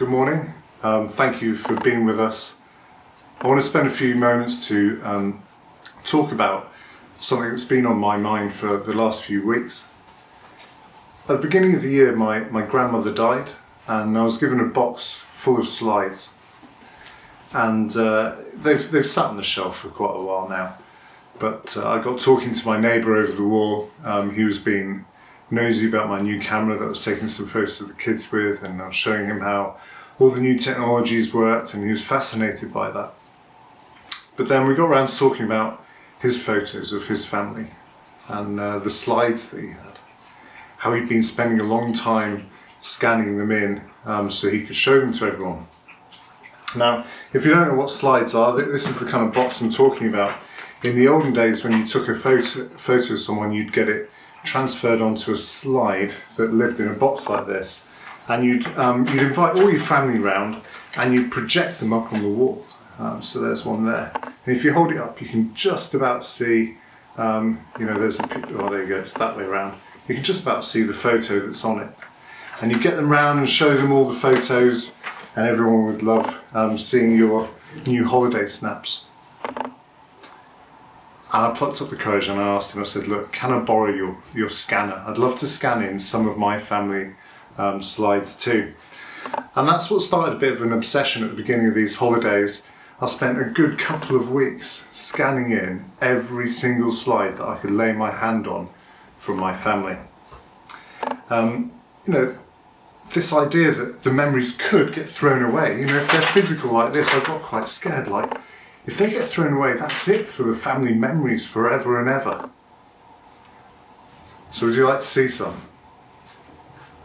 Good morning. Um, thank you for being with us. I want to spend a few moments to um, talk about something that's been on my mind for the last few weeks. At the beginning of the year, my, my grandmother died, and I was given a box full of slides. And uh, they've, they've sat on the shelf for quite a while now. But uh, I got talking to my neighbour over the wall. Um, he was being nosy about my new camera that I was taking some photos of the kids with, and I was showing him how all the new technologies worked, and he was fascinated by that. But then we got around to talking about his photos of his family and uh, the slides that he had, how he'd been spending a long time scanning them in um, so he could show them to everyone. Now, if you don't know what slides are, this is the kind of box I'm talking about. In the olden days, when you took a photo, photo of someone, you'd get it transferred onto a slide that lived in a box like this, and you'd um, you'd invite all your family round, and you'd project them up on the wall. Um, so there's one there, and if you hold it up, you can just about see. Um, you know, there's a picture. Oh, there you go. It's that way around. You can just about see the photo that's on it, and you get them round and show them all the photos, and everyone would love um, seeing your new holiday snaps. And I plucked up the courage and I asked him, I said, Look, can I borrow your, your scanner? I'd love to scan in some of my family um, slides too. And that's what started a bit of an obsession at the beginning of these holidays. I spent a good couple of weeks scanning in every single slide that I could lay my hand on from my family. Um, you know, this idea that the memories could get thrown away, you know, if they're physical like this, I got quite scared. Like, if they get thrown away, that's it for the family memories forever and ever. So, would you like to see some?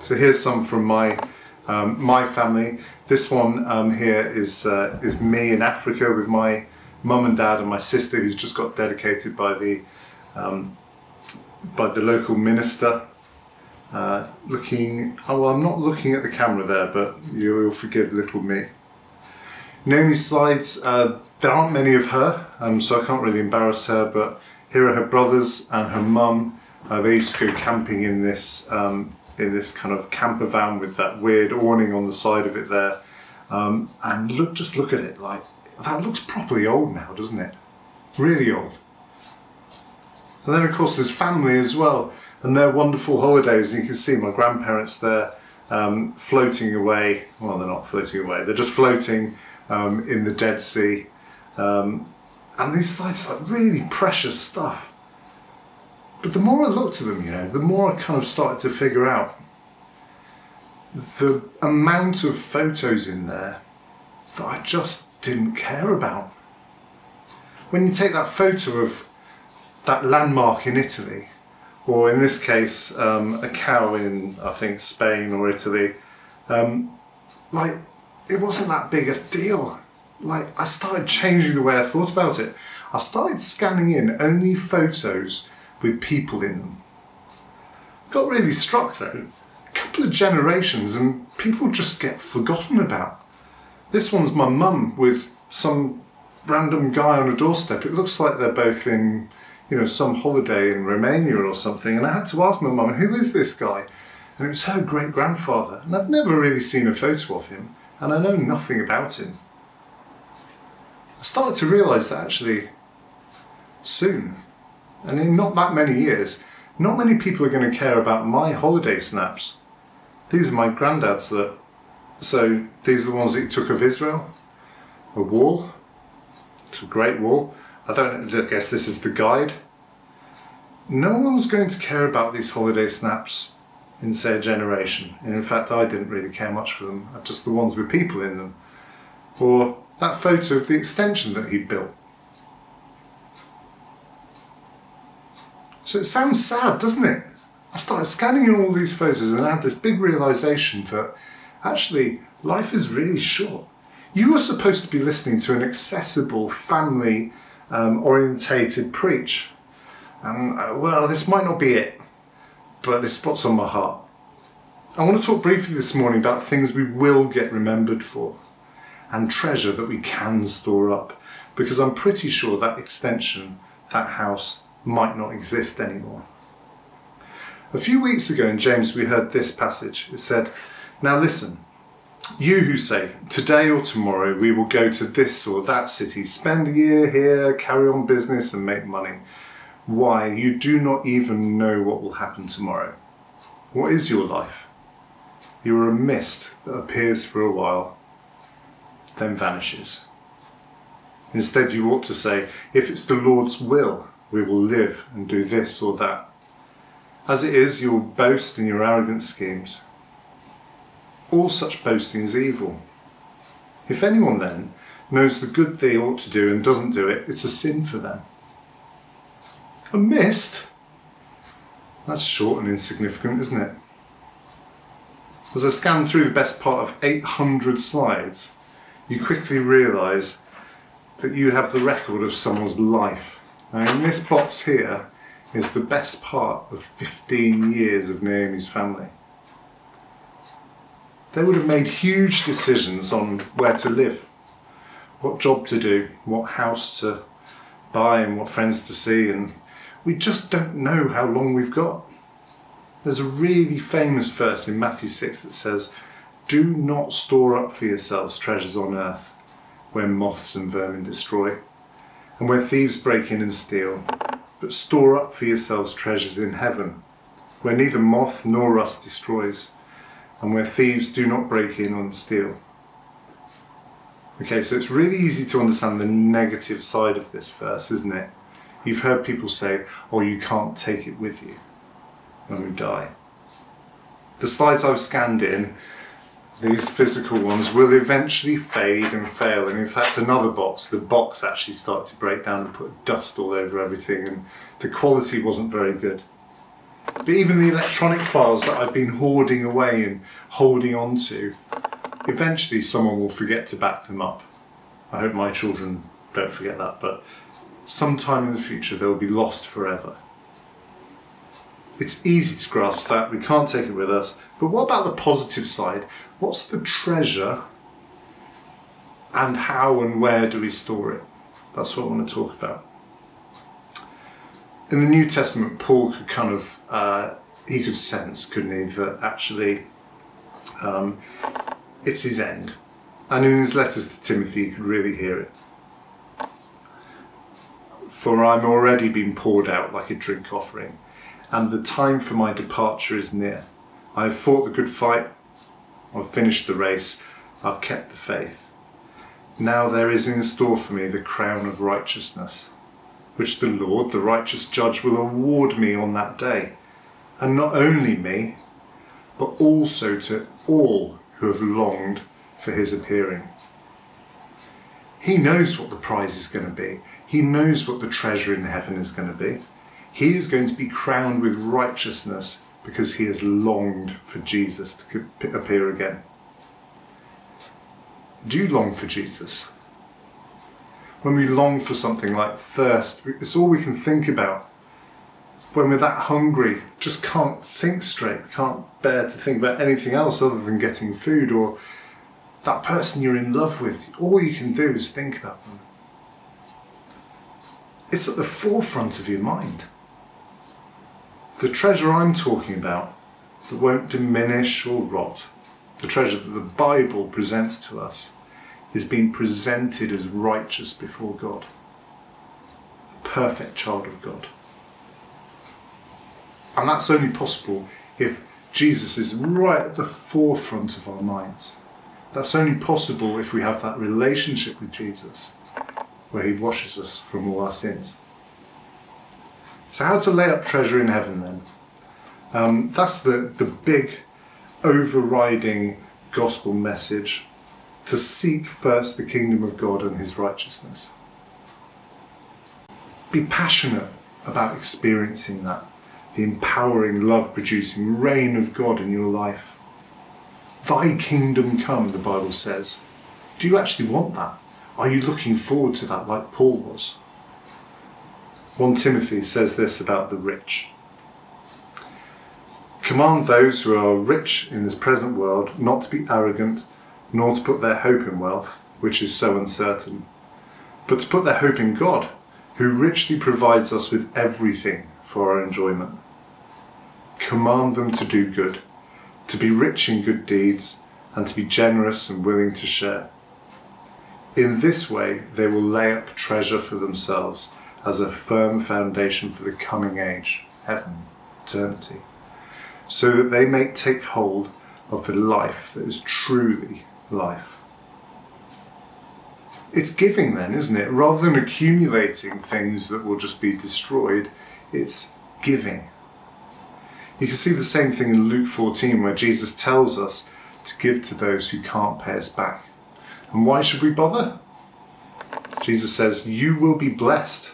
So, here's some from my um, my family. This one um, here is uh, is me in Africa with my mum and dad and my sister, who's just got dedicated by the um, by the local minister. Uh, looking, oh, well, I'm not looking at the camera there, but you'll forgive little me. Naomi's slides, uh, there aren't many of her, um, so I can't really embarrass her, but here are her brothers and her mum. Uh, they used to go camping in this um, in this kind of camper van with that weird awning on the side of it there. Um, and look, just look at it, like that looks properly old now, doesn't it? Really old. And then of course there's family as well, and their wonderful holidays. And you can see my grandparents there um, floating away. Well, they're not floating away; they're just floating um, in the Dead Sea. Um, and these slides are like really precious stuff. But the more I looked at them, you know, the more I kind of started to figure out the amount of photos in there that I just didn't care about. When you take that photo of that landmark in Italy, or in this case, um, a cow in, I think, Spain or Italy, um, like, it wasn't that big a deal. Like, I started changing the way I thought about it. I started scanning in only photos with people in them. Got really struck though. A couple of generations and people just get forgotten about. This one's my mum with some random guy on a doorstep. It looks like they're both in, you know, some holiday in Romania or something. And I had to ask my mum, who is this guy? And it was her great grandfather. And I've never really seen a photo of him, and I know nothing about him. Started to realise that actually soon, and in not that many years, not many people are going to care about my holiday snaps. These are my granddad's that. So these are the ones that he took of Israel. A wall. It's a great wall. I don't. I guess this is the guide. No one's going to care about these holiday snaps in say a generation. And in fact, I didn't really care much for them. Just the ones with people in them, or that photo of the extension that he'd built. So it sounds sad, doesn't it? I started scanning in all these photos and I had this big realization that actually life is really short. You were supposed to be listening to an accessible, family um, orientated preach. And uh, well, this might not be it, but it spots on my heart. I want to talk briefly this morning about things we will get remembered for and treasure that we can store up because I'm pretty sure that extension, that house, might not exist anymore. A few weeks ago in James, we heard this passage. It said, Now listen, you who say, Today or tomorrow we will go to this or that city, spend a year here, carry on business, and make money. Why? You do not even know what will happen tomorrow. What is your life? You are a mist that appears for a while, then vanishes. Instead, you ought to say, If it's the Lord's will, we will live and do this or that. As it is, you will boast in your arrogant schemes. All such boasting is evil. If anyone then knows the good they ought to do and doesn't do it, it's a sin for them. A mist? That's short and insignificant, isn't it? As I scan through the best part of 800 slides, you quickly realise that you have the record of someone's life. Now, in this box here is the best part of 15 years of Naomi's family. They would have made huge decisions on where to live, what job to do, what house to buy, and what friends to see, and we just don't know how long we've got. There's a really famous verse in Matthew 6 that says, Do not store up for yourselves treasures on earth where moths and vermin destroy, and where thieves break in and steal. But store up for yourselves treasures in heaven, where neither moth nor rust destroys, and where thieves do not break in and steal. Okay, so it's really easy to understand the negative side of this verse, isn't it? You've heard people say, oh, you can't take it with you when we die. The slides I've scanned in these physical ones will eventually fade and fail. And in fact, another box, the box actually started to break down and put dust all over everything, and the quality wasn't very good. But even the electronic files that I've been hoarding away and holding on to, eventually someone will forget to back them up. I hope my children don't forget that, but sometime in the future they'll be lost forever. It's easy to grasp that, we can't take it with us. But what about the positive side? What's the treasure and how and where do we store it? That's what I want to talk about. In the New Testament, Paul could kind of, uh, he could sense, couldn't he, that actually um, it's his end. And in his letters to Timothy, you could really hear it. For I'm already being poured out like a drink offering and the time for my departure is near. I have fought the good fight, I've finished the race, I've kept the faith. Now there is in store for me the crown of righteousness, which the Lord, the righteous judge, will award me on that day. And not only me, but also to all who have longed for his appearing. He knows what the prize is going to be. He knows what the treasure in heaven is going to be. He is going to be crowned with righteousness because he has longed for Jesus to appear again. Do you long for Jesus? When we long for something like thirst, it's all we can think about. When we're that hungry, just can't think straight, can't bear to think about anything else other than getting food or that person you're in love with. All you can do is think about them. It's at the forefront of your mind the treasure I'm talking about that won't diminish or rot, the treasure that the Bible presents to us, is being presented as righteous before God, a perfect child of God. And that's only possible if Jesus is right at the forefront of our minds. That's only possible if we have that relationship with Jesus where he washes us from all our sins. So, how to lay up treasure in heaven then? Um, that's the, the big overriding gospel message to seek first the kingdom of God and his righteousness. Be passionate about experiencing that, the empowering, love producing reign of God in your life. Thy kingdom come, the Bible says. Do you actually want that? Are you looking forward to that like Paul was? 1 Timothy says this about the rich Command those who are rich in this present world not to be arrogant, nor to put their hope in wealth, which is so uncertain, but to put their hope in God, who richly provides us with everything for our enjoyment. Command them to do good, to be rich in good deeds, and to be generous and willing to share. In this way, they will lay up treasure for themselves as a firm foundation for the coming age, heaven, eternity, so that they may take hold of the life that is truly life. It's giving, then, isn't it? Rather than accumulating things that will just be destroyed, it's giving. You can see the same thing in Luke 14, where Jesus tells us to give to those who can't pay us back. And why should we bother? Jesus says, You will be blessed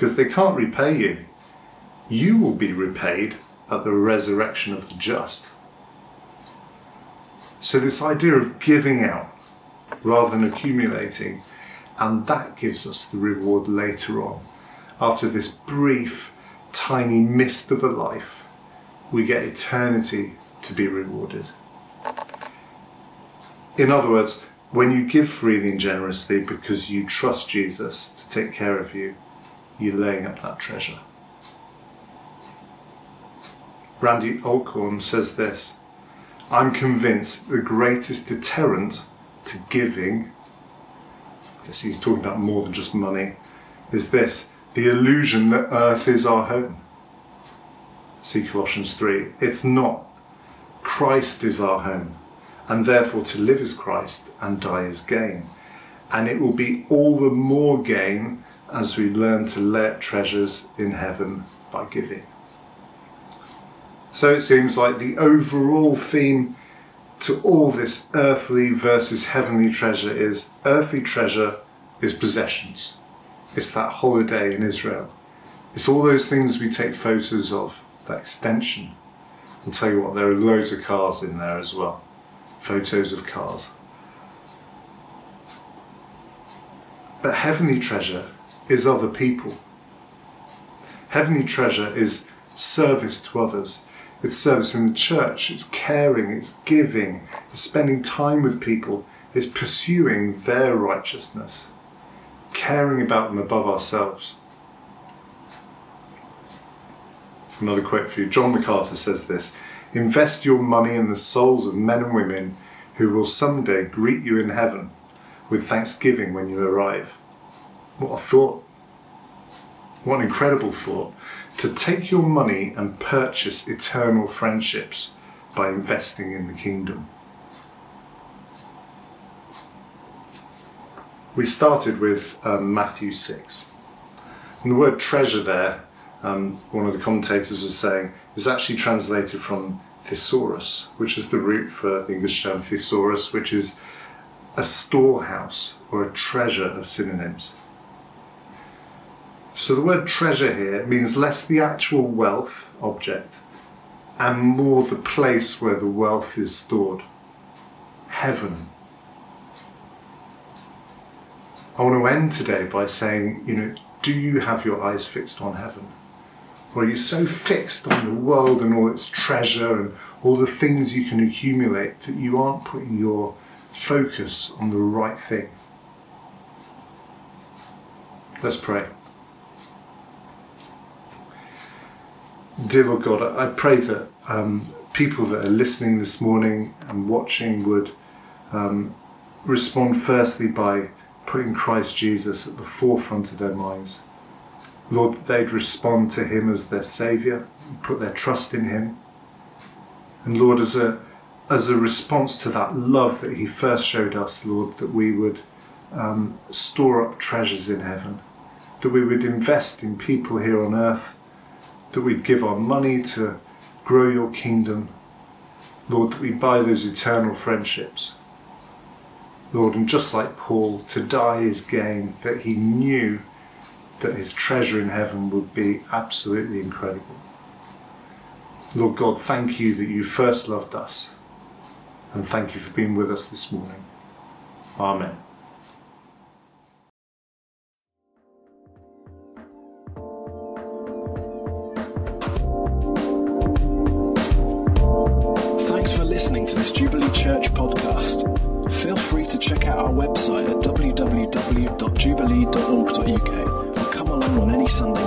because they can't repay you. You will be repaid at the resurrection of the just. So, this idea of giving out rather than accumulating, and that gives us the reward later on. After this brief, tiny mist of a life, we get eternity to be rewarded. In other words, when you give freely and generously because you trust Jesus to take care of you, you're laying up that treasure. Randy Alcorn says this I'm convinced the greatest deterrent to giving, guess he's talking about more than just money, is this the illusion that earth is our home. See Colossians 3. It's not. Christ is our home and therefore to live is Christ and die is gain. And it will be all the more gain as we learn to lay up treasures in heaven by giving. So it seems like the overall theme to all this earthly versus heavenly treasure is earthly treasure is possessions. It's that holiday in Israel. It's all those things we take photos of, that extension. I'll tell you what, there are loads of cars in there as well photos of cars. But heavenly treasure is other people. Heavenly treasure is service to others. It's service in the church, it's caring, it's giving, it's spending time with people, it's pursuing their righteousness, caring about them above ourselves. Another quote for you John MacArthur says this Invest your money in the souls of men and women who will someday greet you in heaven with thanksgiving when you arrive. What a thought! What an incredible thought. To take your money and purchase eternal friendships by investing in the kingdom. We started with um, Matthew 6. And the word treasure there, um, one of the commentators was saying, is actually translated from thesauros, which is the root for the English term thesaurus, which is a storehouse or a treasure of synonyms. So the word treasure here means less the actual wealth object and more the place where the wealth is stored. Heaven. I want to end today by saying, you know, do you have your eyes fixed on heaven? Or are you so fixed on the world and all its treasure and all the things you can accumulate that you aren't putting your focus on the right thing? Let's pray. Dear Lord God, I pray that um, people that are listening this morning and watching would um, respond firstly by putting Christ Jesus at the forefront of their minds Lord, that they'd respond to Him as their Saviour, put their trust in Him. And Lord, as a, as a response to that love that He first showed us, Lord, that we would um, store up treasures in heaven, that we would invest in people here on earth, that we'd give our money to grow your kingdom. Lord, that we buy those eternal friendships. Lord, and just like Paul, to die is gain, that he knew that his treasure in heaven would be absolutely incredible. Lord God, thank you that you first loved us, and thank you for being with us this morning. Amen. Check out our website at www.jubilee.org.uk or come along on any Sunday